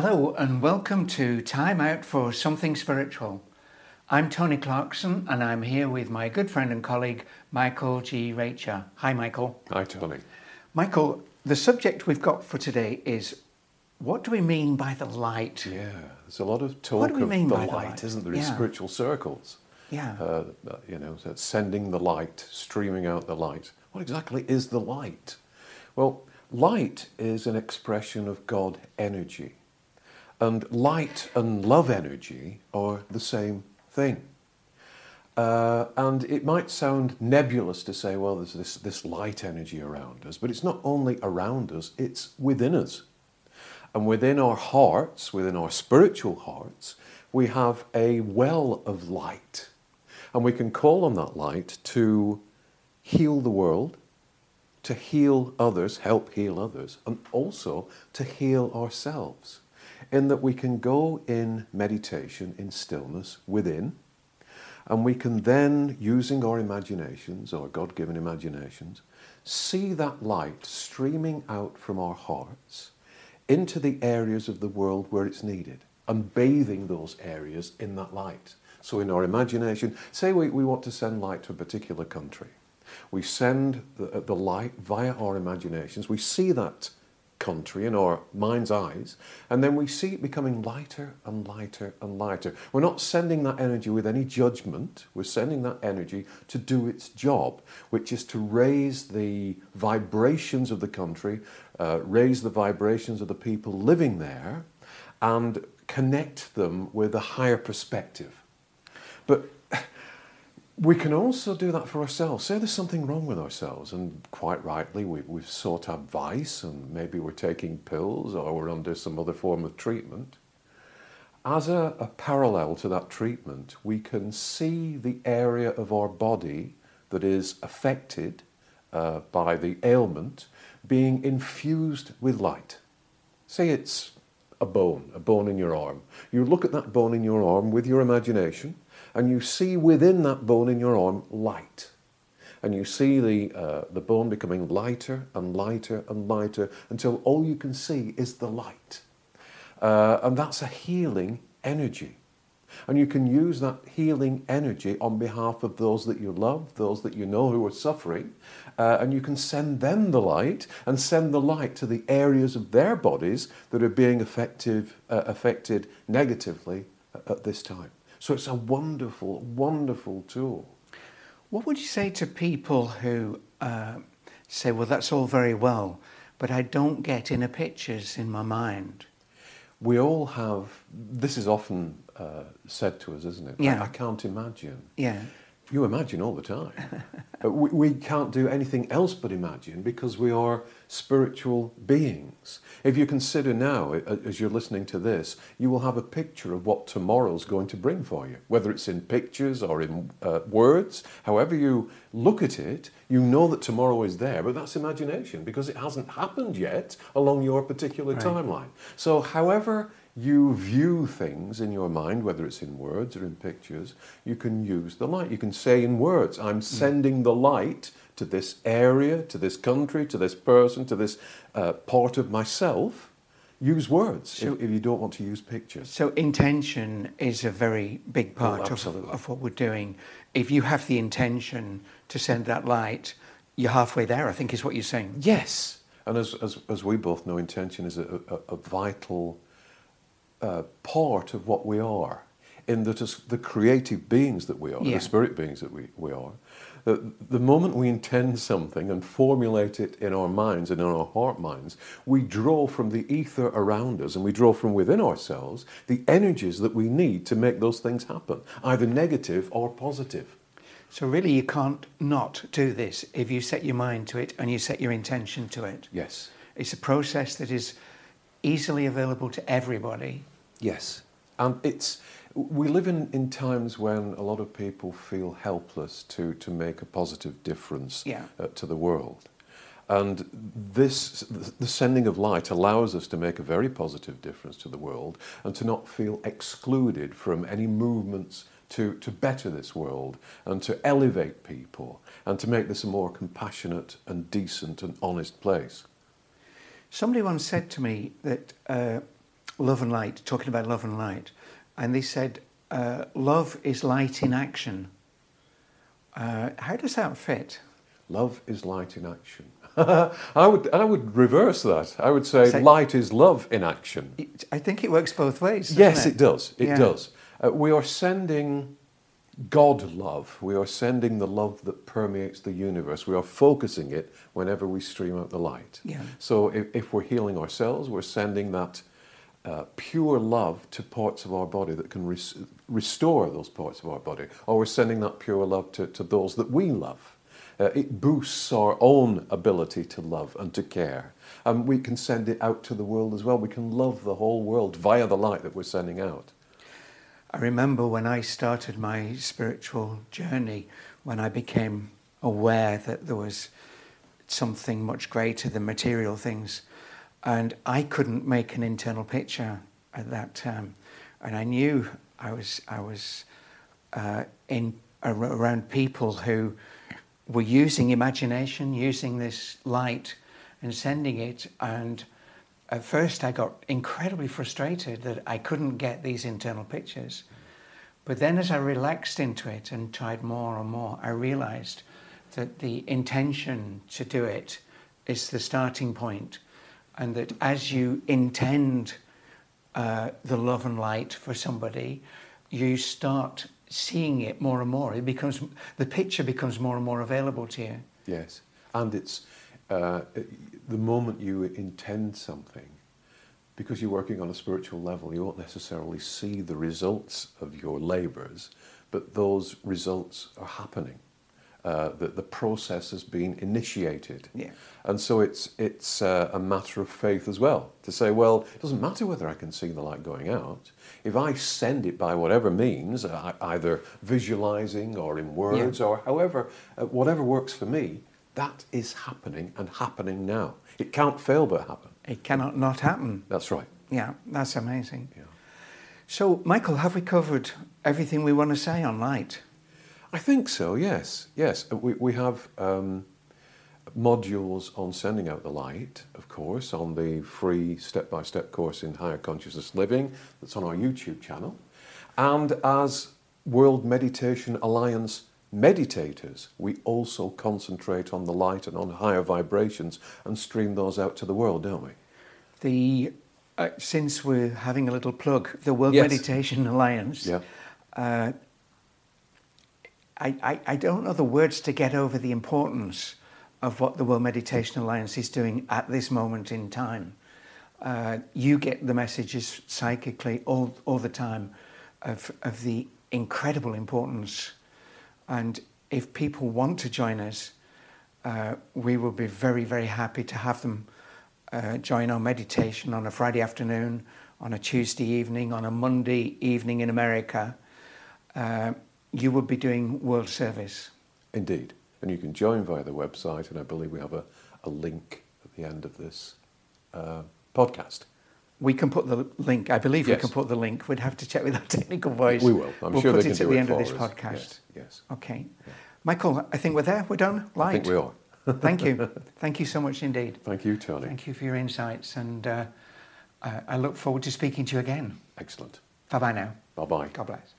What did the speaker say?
Hello, and welcome to Time Out for Something Spiritual. I'm Tony Clarkson, and I'm here with my good friend and colleague, Michael G. Reccia. Hi, Michael. Hi, Tony. Michael, the subject we've got for today is what do we mean by the light? Yeah, there's a lot of talk What do we of mean the by the light, light? isn't there, in spiritual circles? Yeah. Uh, you know, sending the light, streaming out the light. What exactly is the light? Well, light is an expression of God energy. And light and love energy are the same thing. Uh, and it might sound nebulous to say, well, there's this, this light energy around us, but it's not only around us, it's within us. And within our hearts, within our spiritual hearts, we have a well of light. And we can call on that light to heal the world, to heal others, help heal others, and also to heal ourselves. In that we can go in meditation, in stillness, within, and we can then, using our imaginations, our God given imaginations, see that light streaming out from our hearts into the areas of the world where it's needed and bathing those areas in that light. So, in our imagination, say we, we want to send light to a particular country. We send the, the light via our imaginations. We see that country in our mind's eyes, and then we see it becoming lighter and lighter and lighter. We're not sending that energy with any judgment, we're sending that energy to do its job, which is to raise the vibrations of the country, uh, raise the vibrations of the people living there, and connect them with a higher perspective. But we can also do that for ourselves. Say there's something wrong with ourselves, and quite rightly, we, we've sought advice, and maybe we're taking pills or we're under some other form of treatment. As a, a parallel to that treatment, we can see the area of our body that is affected uh, by the ailment being infused with light. Say it's a bone, a bone in your arm. You look at that bone in your arm with your imagination, and you see within that bone in your arm light. And you see the, uh, the bone becoming lighter and lighter and lighter until all you can see is the light. Uh, and that's a healing energy. And you can use that healing energy on behalf of those that you love, those that you know who are suffering, uh, and you can send them the light and send the light to the areas of their bodies that are being effective, uh, affected negatively at, at this time. So it's a wonderful, wonderful tool. What would you say to people who uh, say, well, that's all very well, but I don't get inner pictures in my mind? We all have, this is often uh, said to us, isn't it? Yeah. I, I can't imagine. Yeah. You imagine all the time. Uh, we, we can't do anything else but imagine because we are spiritual beings. If you consider now, as you're listening to this, you will have a picture of what tomorrow's going to bring for you, whether it's in pictures or in uh, words. However, you look at it, you know that tomorrow is there, but that's imagination because it hasn't happened yet along your particular Right. timeline. So, however, you view things in your mind, whether it's in words or in pictures, you can use the light. You can say in words, I'm sending the light to this area, to this country, to this person, to this uh, part of myself. Use words So- if, if you don't want to use pictures. So intention is a very big part of, of what we're doing. If you have the intention to send that light, you're halfway there, I think is what you're saying. Yes. And as, as, as we both know, intention is a, a, a vital uh, part of what we are, in that as the creative beings that we are, Yeah. the spirit beings that we, we are, the, the moment we intend something and formulate it in our minds and in our heart minds, we draw from the ether around us and we draw from within ourselves the energies that we need to make those things happen, either negative or positive. So really you can't not do this if you set your mind to it and you set your intention to it. Yes. It's a process that is easily available to everybody. Yes. And it's we live in, in times when a lot of people feel helpless to, to make a positive difference Yeah. uh, to the world. And this, the sending of light allows us to make a very positive difference to the world and to not feel excluded from any movements to, to better this world and to elevate people and to make this a more compassionate and decent and honest place. Somebody once said to me that uh, Love and Light, talking about love and light, and they said uh, love is light in action. Uh, how does that fit? Love is light in action. I would I would reverse that. I would say, Say- light is love in action. I think it works both ways. Yes, it? it does. It Yeah. does. Uh, we are sending God love. We are sending the love that permeates the universe. We are focusing it whenever we stream out the light. Yeah. So if, if we're healing ourselves, we're sending that uh, pure love to parts of our body that can res- restore those parts of our body. Or we're sending that pure love to, to those that we love. Uh, it boosts our own ability to love and to care. And we can send it out to the world as well. We can love the whole world via the light that we're sending out. I remember when I started my spiritual journey, when I became aware that there was something much greater than material things, and I couldn't make an internal picture at that time, and I knew I was I was uh, in around people who were using imagination, using this light, and sending it, and at first I got incredibly frustrated that I couldn't get these internal pictures. But then as I relaxed into it and tried more and more, I realized that the intention to do it is the starting point, and that as you intend uh, the love and light for somebody, you start seeing it more and more. It becomes the picture becomes more and more available to you. Yes, and it's uh, the moment you intend something, because you're working on a spiritual level, you won't necessarily see the results of your labours, but those results are happening. Uh, that the process has been initiated, Yeah. and so it's it's uh, a matter of faith as well to say, well, it doesn't matter whether I can see the light going out. If I send it by whatever means, uh, either visualizing or in words or however, uh, whatever works for me, that is happening and happening now. It can't fail but happen. It cannot not happen. That's right. Yeah, that's amazing. Yeah. So, Michael, have we covered everything we want to say on light? I think so. Yes, yes. Uh, We we have um, modules on sending out the light, of course, on the free step-by-step course in higher consciousness living that's on our YouTube channel, and as World Meditation Alliance meditators, we also concentrate on the light and on higher vibrations and stream those out to the world, don't we? The uh, since we're having a little plug, the World Yes. Meditation Alliance. Yeah. Uh, I, I, I don't know the words to get over the importance of what the World Meditation Alliance is doing at this moment in time. Uh, you get the messages psychically all, all the time of, of the incredible importance. And if people want to join us, uh, we will be very, very happy to have them uh, join our meditation on a Friday afternoon, on a Tuesday evening, on a Monday evening in America. Uh, you will be doing world service. Indeed. And you can join via the website, and I believe we have a, a link at the end of this uh, podcast. We can put the link. I believe we can put the link. We'd have to check with our technical voice. We will. I'm we'll sure put they it can at the end of this us. podcast. Yes, yes. Okay, Michael. I think we're there. We're done. Light. I think we are. Thank you. Thank you so much indeed. Thank you, Tony. Thank you for your insights, and uh, I I look forward to speaking to you again. Excellent. Bye bye now. Bye bye. God bless.